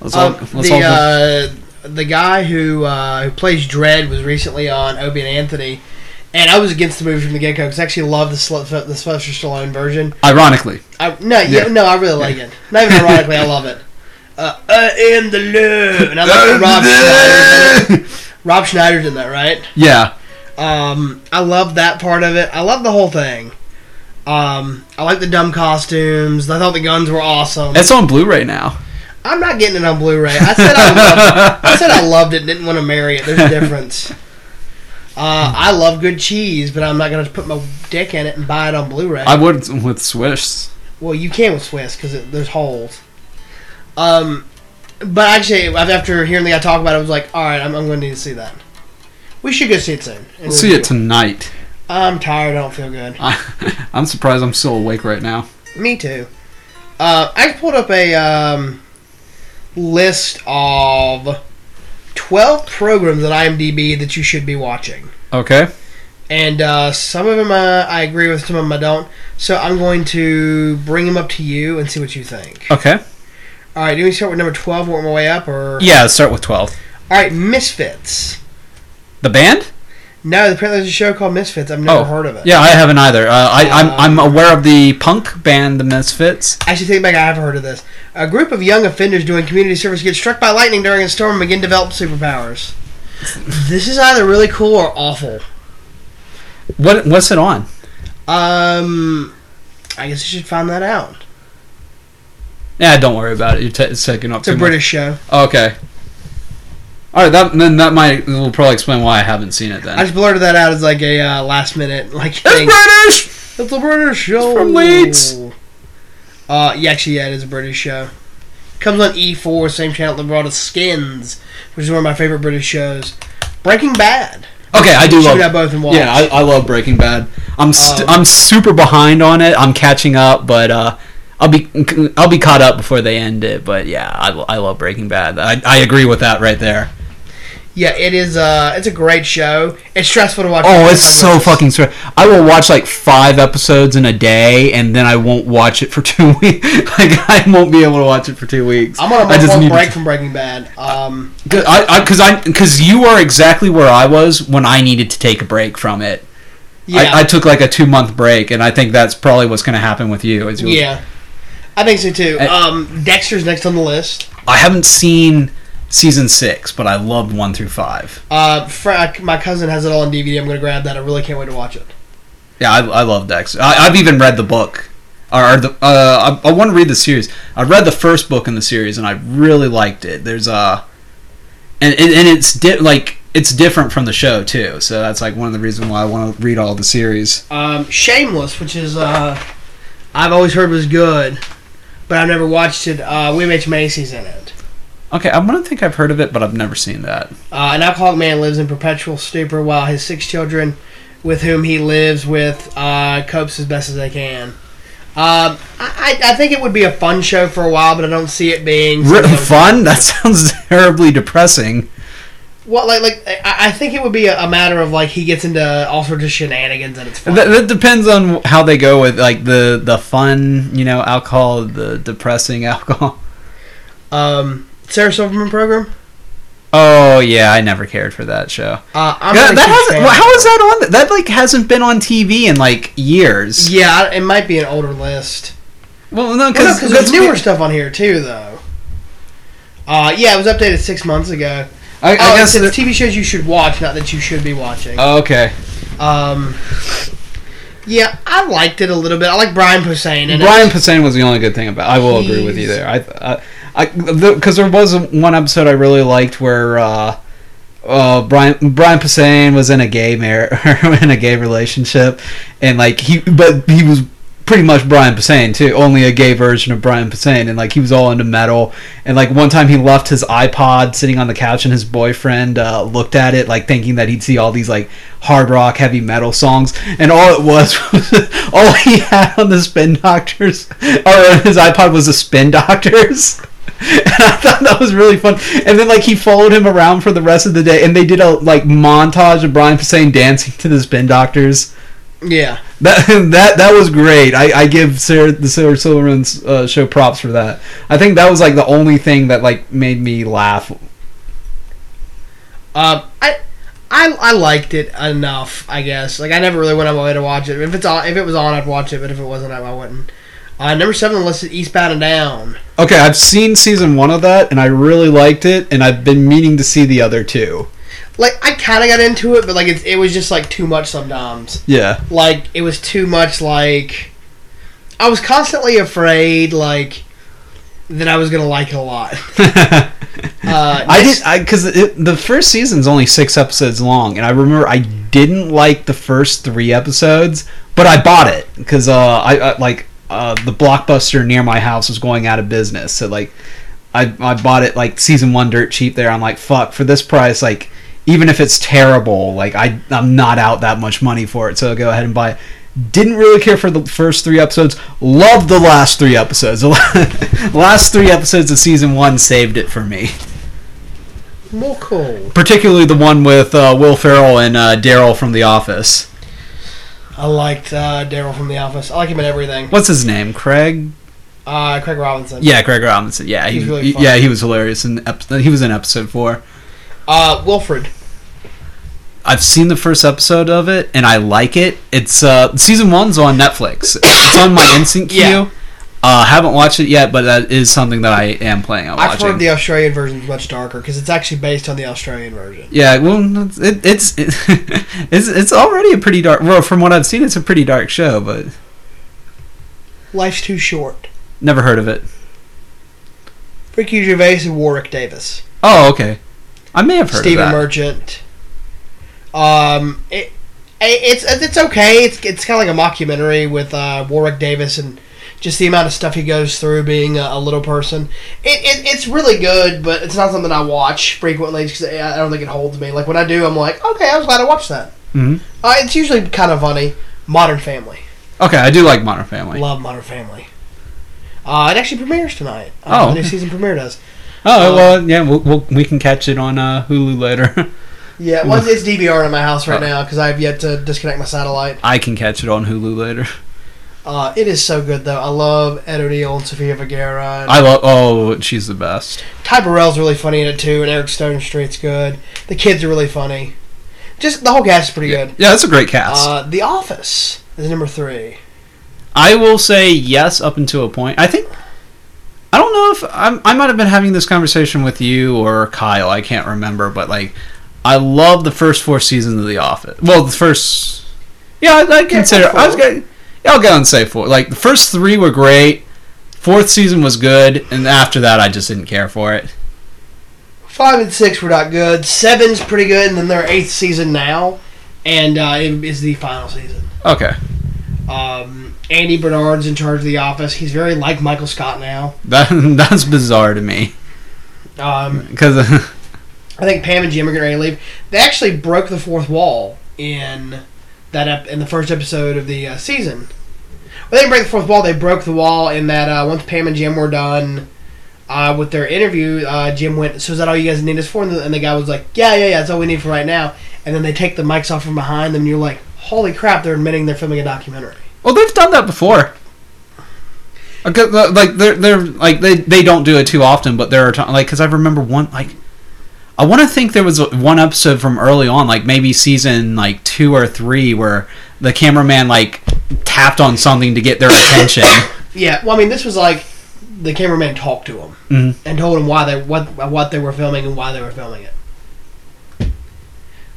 Let's all, Um, let's the all uh, the guy who uh, who plays Dredd was recently on Opie and Anthony, and I was against the movie from the get go because I actually love the Sl- the Sylvester Stallone version. Ironically, I, no, yeah. No, I really like it. Not even ironically, I love it. Uh, I am the law, and I like Rob Schneider. Rob Schneider's in that, right? yeah. Um, I love that part of it. I love the whole thing. Um, I like the dumb costumes. I thought the guns were awesome. It's on Blu-ray now. I'm not getting it on Blu-ray. I said I loved, I said I loved it. Didn't want to marry it. There's a difference. Uh, I love good cheese, but I'm not gonna put my dick in it and buy it on Blu-ray. I would with Swiss. well, you can with Swiss because there's holes. Um, but actually, after hearing the guy talk about it, I was like, all right, I'm, I'm going to need to see that. We should go see it soon. We'll see it tonight. I'm tired. I don't feel good. I, I'm surprised I'm still awake right now. Me too. Uh, I pulled up a um, list of 12 programs on IMDb that you should be watching. Okay. And uh, some of them uh, I agree with, some of them I don't. So I'm going to bring them up to you and see what you think. Okay. All right, do we start with number 12 work my way up? or Yeah, start with 12. All right, Misfits. The band? No, apparently there's a show called Misfits. I've never Oh, heard of it. Yeah, I haven't either. Uh, I, I'm, I'm Um, aware of the punk band, The Misfits. Actually, it back. I have heard of this. A group of young offenders doing community service get struck by lightning during a storm and begin to develop superpowers. this is either really cool or awful. What What's it on? Um, I guess you should find that out. Yeah, don't worry about it. You're t- it's taking up It's a much. British show. Okay. All right, that then that might will probably explain why I haven't seen it Then I just blurted that out as like a uh, last minute like It's thing. British. It's a British show. from Leeds. Uh, yeah, actually, yeah, it is a British show. Comes on E4, same channel that brought us Skins, which is one of my favorite British shows. Breaking Bad. Okay, I do love. out both and watch. Yeah, I, I love Breaking Bad. I'm st- Um, I'm super behind on it. I'm catching up, but uh, I'll be I'll be caught up before they end it. But yeah, I, I love Breaking Bad. I, I agree with that right there. Yeah, it is. Uh, it's a great show. It's stressful to watch. Oh, it's so fucking stressful. I will watch like five episodes in a day, and then I won't watch it for two weeks. like I won't be able to watch it for two weeks. I'm on a I month need break to- from Breaking Bad. Um, I because I because you are exactly where I was when I needed to take a break from it. yeah, I, I took like a two month break, and I think that's probably what's going to happen with you. Is you yeah, I think so too. I- Um, Dexter's next on the list. I haven't seen season six, but I loved one through five. Uh, Fra- my cousin has it all on DVD. I'm going to grab that. I really can't wait to watch it. Yeah, I, I love Dexter. I, I've even read the book, or, the uh, I, I want to read the series. I read the first book in the series, and I really liked it. There's uh, and and, and it's di- like it's different from the show too. So that's like one of the reasons why I want to read all the series. Um, Shameless, which is uh, I've always heard was good, but I've never watched it. Uh, William H Macy's in it. Okay, I'm gonna think I've heard of it, but I've never seen that. Uh, an alcoholic man lives in perpetual stupor while his six children, with whom he lives with, uh, copes as best as they can. Um, I, I think it would be a fun show for a while, but I don't see it being Really fun? That sounds terribly depressing. Well, like, like I, I think it would be a, a matter of like he gets into all sorts of shenanigans and it's fun. That, that depends on how they go with like the the fun, you know, alcohol, the depressing alcohol. Um, Sarah Silverman program. Oh yeah, I never cared for that show. Uh, I'm that, that hasn't, fan well, of how it. is that on? That like hasn't been on TV in like years. Yeah, it might be an older list. Well, no, Well, no, because because there's newer stuff on here too, though. Uh, yeah, it was updated six months ago. I, I oh, guess. it's, TV shows you should watch, not that you should be watching. oh, okay. Um, yeah, I liked it a little bit. I like Brian Posehn. And Brian Posehn was the only good thing about. I will agree with you there. I, I, because there was one episode I really liked where uh, uh, Brian Brian Posehn was in a gay mar- in a gay relationship, and like he, but he was pretty much Brian Posehn too, only a gay version of Brian Posehn, and like he was all into metal. And like one time he left his iPod sitting on the couch, and his boyfriend uh, looked at it like thinking that he'd see all these like hard rock, heavy metal songs, and all it was was all he had on the Spin Doctors or his iPod was the Spin Doctors. And I thought that was really fun. And then like he followed him around for the rest of the day, and they did a like montage of Brian Posehn dancing to the Spin Doctors. Yeah. That that that was great. I, I give Sarah the Sarah Silverman's uh, show props for that. I think that was like the only thing that like made me laugh. Um, I, I, I liked it enough. I guess. Like I never really went on my way to watch it. If it's on, if it was on, I'd watch it. But if it wasn't, I wouldn't. Uh, number seven on the list is Eastbound and Down. Okay, I've seen season one of that, and I really liked it, and I've been meaning to see the other two. Like I kind of got into it, but like it, it was just like too much sometimes. Yeah. Like it was too much. Like I was constantly afraid, like that I was gonna like it a lot. Uh, I did I because the first season's only six episodes long, and I remember I didn't like the first three episodes, but I bought it because uh, I, I like uh, the blockbuster near my house was going out of business, so like I I bought it like season one dirt cheap there. I'm like fuck for this price, like even if it's terrible, like I I'm not out that much money for it, so I'll go ahead and buy it. Didn't really care for the first three episodes. Loved the last three episodes. The last three episodes of season one saved it for me more cool. particularly the one with uh, Will Ferrell and uh, Daryl from The Office. I liked uh, Daryl from The Office. I like him in everything. What's his name? Craig. Uh, Craig Robinson. Yeah, Craig Robinson. Yeah, he, He's really he- funny. yeah he was hilarious in ep- he was in episode four. Uh, Wilfred. I've seen the first episode of it and I like it. It's uh, season one's on Netflix. It's on my instant queue. Yeah. Uh, haven't watched it yet, but that is something that I am planning on I've watching. heard the Australian version is much darker because it's actually based on the Australian version. yeah, well, it, it's it's it's already a pretty dark. Well, from what I've seen, it's a pretty dark show, but Life's too short. never heard of it. Ricky Gervais and Warwick Davis. Oh, okay. I may have heard Stephen. Merchant. Um, it, it's it's okay. It's it's kind of like a mockumentary with uh, Warwick Davis and just the amount of stuff he goes through being a, a little person. It, it it's really good, but it's not something I watch frequently because I I don't think it holds me. Like when I do, I'm like, okay, I was glad I watched that. Mhm. Uh, it's usually kind of funny. Modern Family. Okay, I do like Modern Family. Love Modern Family. Uh, it actually premieres tonight. Uh, Oh, the new season premiere does. Oh Um, well, yeah, we'll, we'll, we can catch it on uh, Hulu later. Yeah, well, it's DVR in my house right Oh. now because I have yet to disconnect my satellite. I can catch it on Hulu later. Uh, it is so good though. I love Ed O'Neill and Sofia Vergara. And I love. Oh, she's the best. Ty Burrell's really funny in it too, and Eric Stonestreet's good. The kids are really funny. Just the whole cast is pretty good. Yeah, that's a great cast. Uh, the Office is number three. I will say yes up until a point. I think. I don't know if I'm, I might have been having this conversation with you or Kyle. I can't remember, but like, I love the first four seasons of The Office. Well, the first. Yeah, I, I consider. I was gonna. Yeah, I'll go and say four. Like the first three were great. Fourth season was good, and after that, I just didn't care for it. Five and six were not good. Seven's pretty good, and then their eighth season now, and uh, it is the final season. Okay, Um, Andy Bernard's in charge of The Office. He's very like Michael Scott now. that that's bizarre to me Um, because I think Pam and Jim are ready to leave. They actually broke the fourth wall in that ep- in the first episode of the uh, season. Well, they didn't break the fourth wall. They broke the wall in that uh, once Pam and Jim were done uh, with their interview, uh, Jim went, "So is that all you guys need us for?" And the, and the guy was like, "Yeah, yeah, yeah. That's all we need for right now." And then they take the mics off from behind them, and you're like, "Holy crap! They're admitting they're filming a documentary." well, they've done that before. Like they're they're like they they don't do it too often, but there are times like because I remember one like I want to think there was one episode from early on, like maybe season like two or three, where the cameraman like tapped on something to get their attention. Yeah, well, I mean, this was like the cameraman talked to them Mhm. and told him why they what what they were filming and why they were filming it.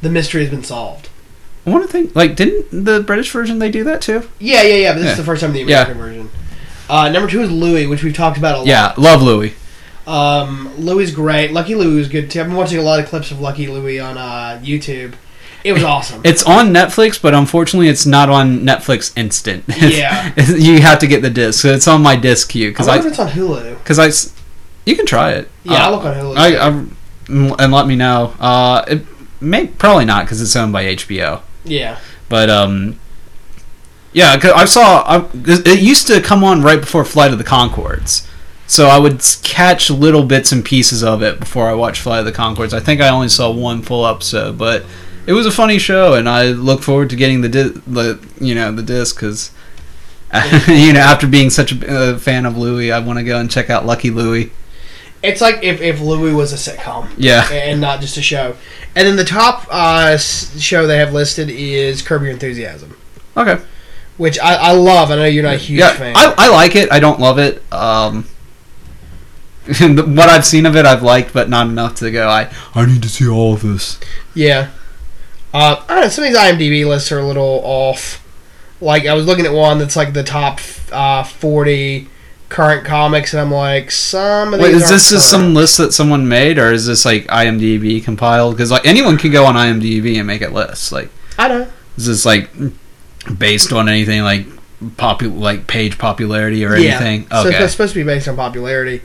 The mystery has been solved. I want to think like didn't the British version they do that too? Yeah, yeah, yeah. But this Yeah. is the first time the Yeah. American version. Uh, number two is Louie, which we've talked about a lot. Yeah, love Louie. Um, Louis great. Lucky Louie is good too. I've been watching a lot of clips of Lucky Louie on uh, YouTube, It was awesome. It's on Netflix, but unfortunately, it's not on Netflix Instant. Yeah. you have to get the disc. So it's on my disc queue I because wonder I if it's on Hulu. because I, you can try it. Yeah, Uh, I'll look on Hulu. I, I and let me know. Uh, it may probably not because it's owned by HBO. yeah. But um, yeah, 'cause I saw I, it used to come on right before Flight of the Conchords, so I would catch little bits and pieces of it before I watched Flight of the Conchords. I think I only saw one full episode, but it was a funny show, and I look forward to getting the di- the you know the disc because. you know, after being such a fan of Louis, I want to go and check out Lucky Louie. It's like if, if Louis was a sitcom Yeah, and not just a show. And then the top uh, show they have listed is Curb Your Enthusiasm, okay. which I, I love. I know you're not a huge yeah, fan. I, I like it. I don't love it. Um, what I've seen of it, I've liked, but not enough to go. I I need to see all of this. Yeah. Uh, I don't know. Some of these IMDb lists are a little off. Like I was looking at one that's like the top uh, forty current comics, and I'm like, some of these. Wait, is this just some list that someone made, or is this like IMDb compiled? Because like anyone can go on IMDb and make a list. Like, I don't. know. is this like based on anything like popu- like page popularity or Yeah. anything? So Okay. it's supposed to be based on popularity.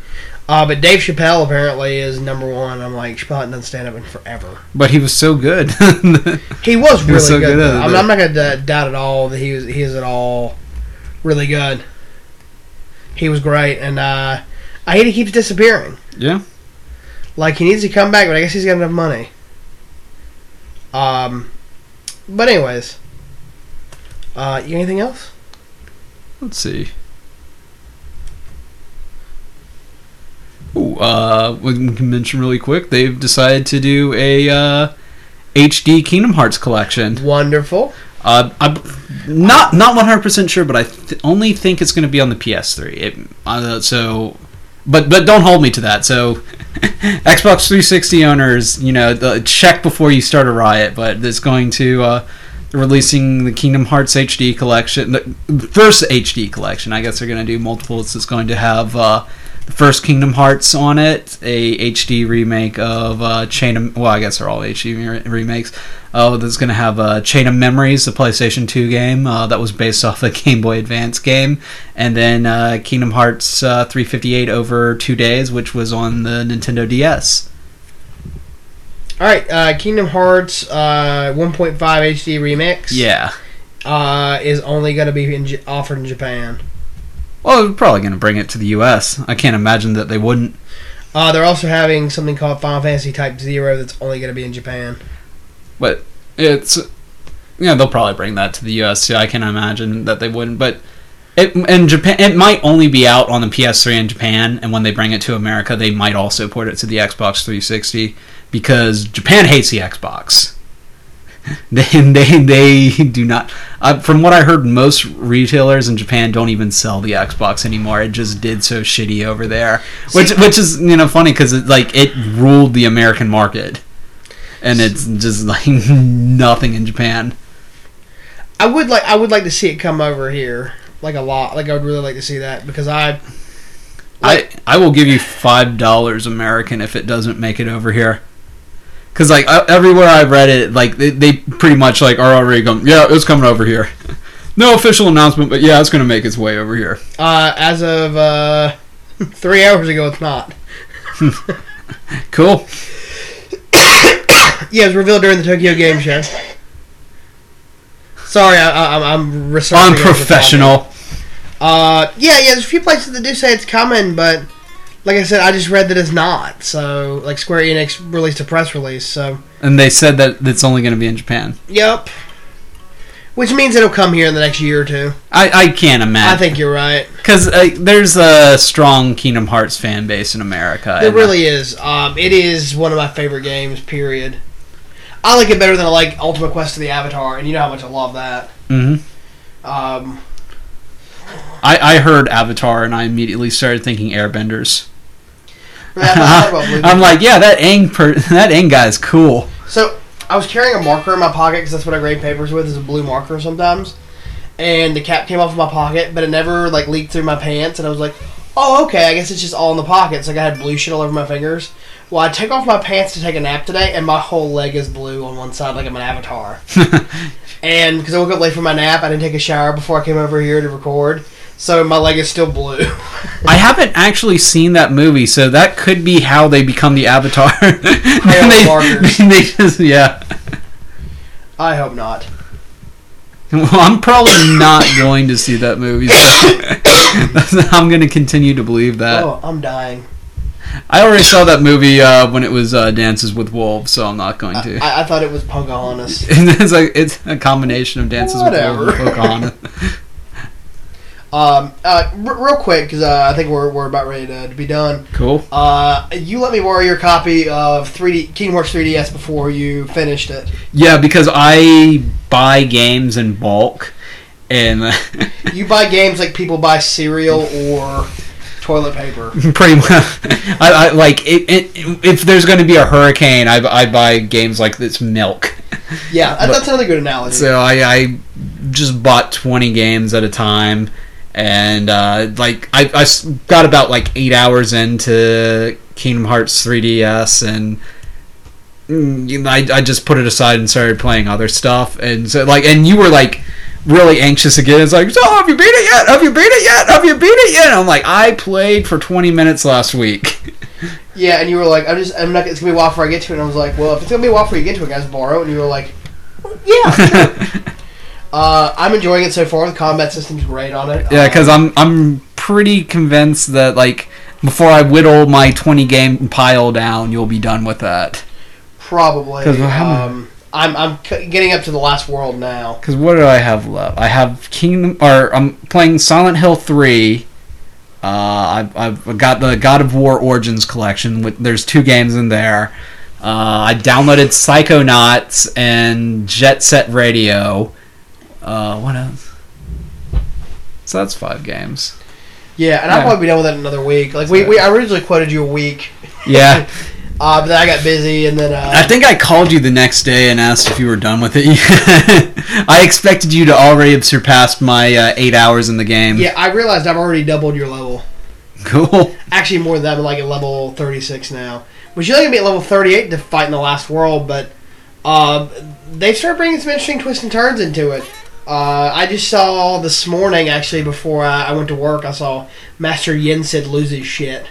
Uh, but Dave Chappelle apparently is number one. I'm like, Chappelle hasn't done stand up in forever. but he was so good. He was really was so good. good at I'm. I'm not going to doubt at all that he was he is at all really good. He was great, and uh, I hate he keeps disappearing. yeah. Like he needs to come back, but I guess he's got enough money. Um, but anyways, uh, you got anything else? Let's see. Uh, we can mention really quick. They've decided to do a uh, HD Kingdom Hearts collection. Wonderful. Uh, I'm not not 100 percent sure, but I th- only think it's going to be on the PS3. It, uh, so, but but don't hold me to that. So, Xbox 360 owners, you know, the, check before you start a riot. But it's going to uh, releasing the Kingdom Hearts HD collection, the first HD collection. I guess they're going to do multiples. It's going to have. Uh, first Kingdom Hearts on it, a HD remake of uh, Chain of well, I guess they're all HD re- remakes. Oh, that's going to have uh, Chain of Memories, the PlayStation 2 game uh, that was based off a Game Boy Advance game, and then uh, Kingdom Hearts uh, 358 over two days, which was on the Nintendo DS. All right, uh, Kingdom Hearts uh, 1.5 HD remix. Yeah. uh, is only going to be in, J- offered in Japan. Well, they're probably going to bring it to the US. I can't imagine that they wouldn't. Uh, they're also having something called Final Fantasy Type Zero that's only going to be in Japan. But it's yeah, they'll probably bring that to the US too. I can't imagine that they wouldn't, but it in Japan it might only be out on the PS3 in Japan, and when they bring it to America, they might also port it to the Xbox 360 because Japan hates the Xbox. They they they do not. Uh, from what I heard, most retailers in Japan don't even sell the Xbox anymore. It just did so shitty over there, which See- which is you know funny because it like it ruled the American market, and it's just like nothing in Japan. I would like I would like to see it come over here like a lot. Like I would really like to see that because I I I will give you five dollars American if it doesn't make it over here. Cause like uh, everywhere I've read it, like they, they pretty much like are already going. Yeah, it's coming over here. No official announcement, but yeah, it's gonna make its way over here. uh, as of uh, three hours ago, it's not. Cool. Yeah, it was revealed during the Tokyo Game Show. Sorry, I, I, I'm I'm researching. as we're talking. Unprofessional. Uh, yeah, yeah. There's a few places that do say it's coming, but like I said, I just read that it's not. So, like Square Enix released a press release. So, And they said that it's only gonna be in Japan. yep. Which means it'll come here in the next year or two. I, I can't imagine. I think you're right. because uh, there's a strong Kingdom Hearts fan base in America. It really is. Um, it is one of my favorite games. Period. I like it better than I like Ultima Quest of the Avatar, and you know how much I love that. mhm. Um, I I heard Avatar and I immediately started thinking Airbenders. Probably. I'm like, yeah, that Aang per- that Aang guy's cool. So I was carrying a marker in my pocket because that's what I grade papers with is a blue marker sometimes. And the cap came off of my pocket, but it never like leaked through my pants. And I was like, oh, okay, I guess it's just all in the pockets. Like I had blue shit all over my fingers. Well, I take off my pants to take a nap today, and my whole leg is blue on one side, like I'm an avatar. and because I woke up late for my nap, I didn't take a shower before I came over here to record, so my leg is still blue. I haven't actually seen that movie, so that could be how they become the Avatar. they, they just yeah. I hope not. Well, I'm probably not going to see that movie. So I'm going to continue to believe that. Oh, I'm dying. I already saw that movie uh, when it was uh, Dances with Wolves, so I'm not going to. I, I thought it was Pocahontas. it's like it's a combination of Dances Whatever. with Wolves and Pocahontas. Um, uh, r- real quick, because uh, I think we're, we're about ready to, to be done. Cool. Uh, you let me borrow your copy of 3D Kingdom Hearts 3DS before you finished it. Yeah, because I buy games in bulk, and You buy games like people buy cereal or toilet paper. pretty much, I, I like it, it, if there's going to be a hurricane, I, I buy games like this milk. Yeah, that, that's another good analogy. So I, I just bought 20 games at a time, and uh, like I got about like eight hours into Kingdom Hearts 3DS, and mm, I, I just put it aside and started playing other stuff, and so like and you were like really anxious again. It's like, so have you beat it yet? Have you beat it yet? Have you beat it yet? And I'm like, I played for 20 minutes last week. yeah, and you were like, "I'm just, I'm not. It's gonna be a while before I get to it." And I was like, "Well, if it's gonna be a while before you get to it, guys, borrow." And you were like, "Well, "Yeah." sure." uh, I'm enjoying it so far. The combat system's great on it. Yeah, Um, because I'm I'm pretty convinced that like before I whittle my 20 game pile down, you'll be done with that. probably. 'Cause how many- Um, I'm I'm c- getting up to the last world now. Because what do I have left? I have Kingdom, or I'm playing Silent Hill 3. Uh, I've, I've got the God of War Origins collection. With, there's two games in there. Uh, I downloaded Psychonauts and Jet Set Radio. Uh, what else? So that's five games. Yeah, and I'll probably be done with it in another week. Like we, we I originally quoted you a week, Yeah, uh, but then I got busy, and then uh, I think I called you the next day and asked if you were done with it. I expected you to already have surpassed my uh, eight hours in the game. yeah, I realized I've already doubled your level. Cool. Actually, more than that. I'm like at level 36 now. Which you're only gonna be at level 38 to fight in the last world, but uh, they started bringing some interesting twists and turns into it. Uh, I just saw this morning, actually, before I, I went to work, I saw Master Yensid lose his shit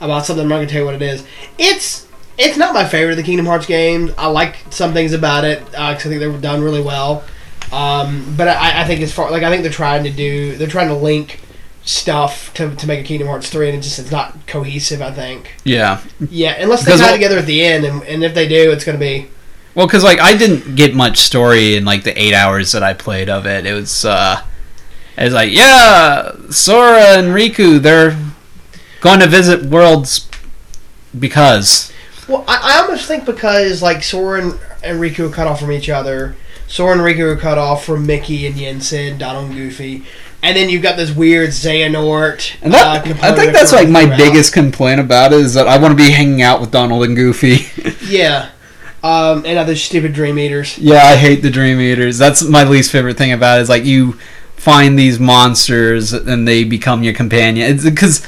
about something. I'm not gonna tell you what it is. It's it's not my favorite of the Kingdom Hearts games. I like some things about it because I think they were done really well. Um, but I, I think as far like I think they're trying to do they're trying to link stuff to, to make a Kingdom Hearts three, and it just it's not cohesive. I think. Yeah. Yeah, unless they tie together at the end, and, and if they do, it's going to be. Well, because like I didn't get much story in like the eight hours that I played of it. It was uh, it was like yeah, Sora and Riku they're going to visit worlds because Well, I, I almost think because like Sora and, and Riku are cut off from each other, Sora and Riku are cut off from Mickey and Yensid, Donald and Goofy, and then you've got this weird Xehanort. and that uh, I think that's like my throughout. biggest complaint about it is that I want to be hanging out with Donald and Goofy. Yeah, um, and other stupid Dream Eaters. yeah, I hate the Dream Eaters. That's my least favorite thing about it. Is like you find these monsters and they become your companion. Because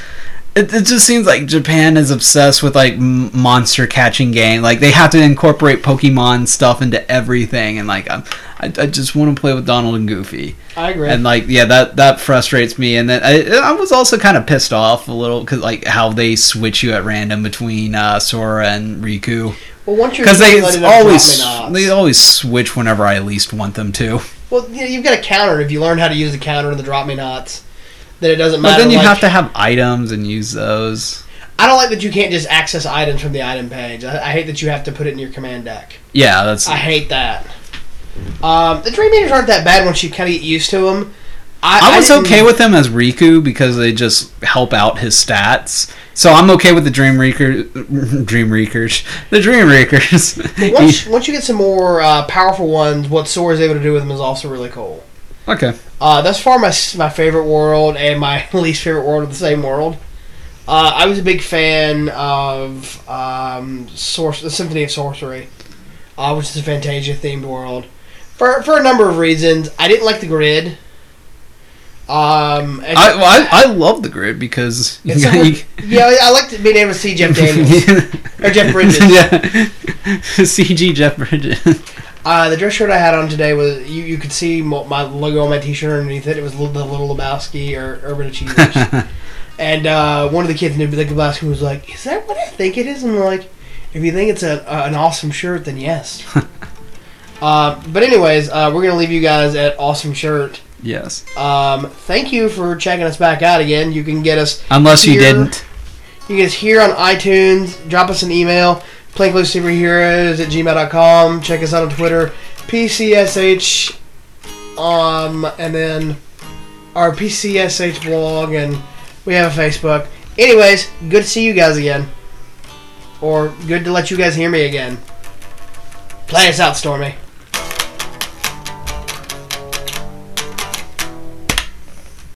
it, it just seems like Japan is obsessed with like monster catching game. Like they have to incorporate Pokemon stuff into everything, and like I'm, I, I just want to play with Donald and Goofy. I agree. And like yeah, that that frustrates me. And then I, I was also kind of pissed off a little because like how they switch you at random between uh, Sora and Riku well, once you're because they always they always switch whenever I least want them to. Well, you know, you've got a counter. If you learn how to use the counter and the Drop-Me-Nots, then it doesn't matter. But then you like- have to have items and use those. I don't like that you can't just access items from the item page. I, I hate that you have to put it in your command deck. Yeah, that's I hate that. Um, the Dream Eaters aren't that bad once you kind of get used to them. I, I was didn't- okay with them as Riku because they just help out his stats. So I'm okay with the Dream Reaker, Dream Reakers, the Dream Reakers. Once, once you get some more uh, powerful ones, what Sora's able to do with them is also really cool. okay. Uh, thus far, my my favorite world and my least favorite world are the same world. Uh, I was a big fan of um, Source, the Symphony of Sorcery, uh, which is a Fantasia themed world. For, for a number of reasons, I didn't like the grid. Um, and- I, well, I I love the grid because you it's yeah, I like being able to see Jeff Daniels or Jeff Bridges. yeah, CG Jeff Bridges. Uh, the dress shirt I had on today was you, you could see my logo on my T-shirt underneath it. It was the Little Lebowski or Urban Achievers, and uh, one of the kids in the Lebowski was like, "Is that what I think it is?" And I'm like, "If you think it's a, uh, an awesome shirt, then yes." uh, but anyways, uh, we're gonna leave you guys at awesome shirt. Yes, Um, thank you for checking us back out again. You can get us unless you didn't. you can get us here on iTunes. Drop us an email. Superheroes at gmail.com. Check us out on Twitter. PCSH. Um, and then our PCSH blog, and we have a Facebook. Anyways, good to see you guys again. Or good to let you guys hear me again. Play us out, Stormy.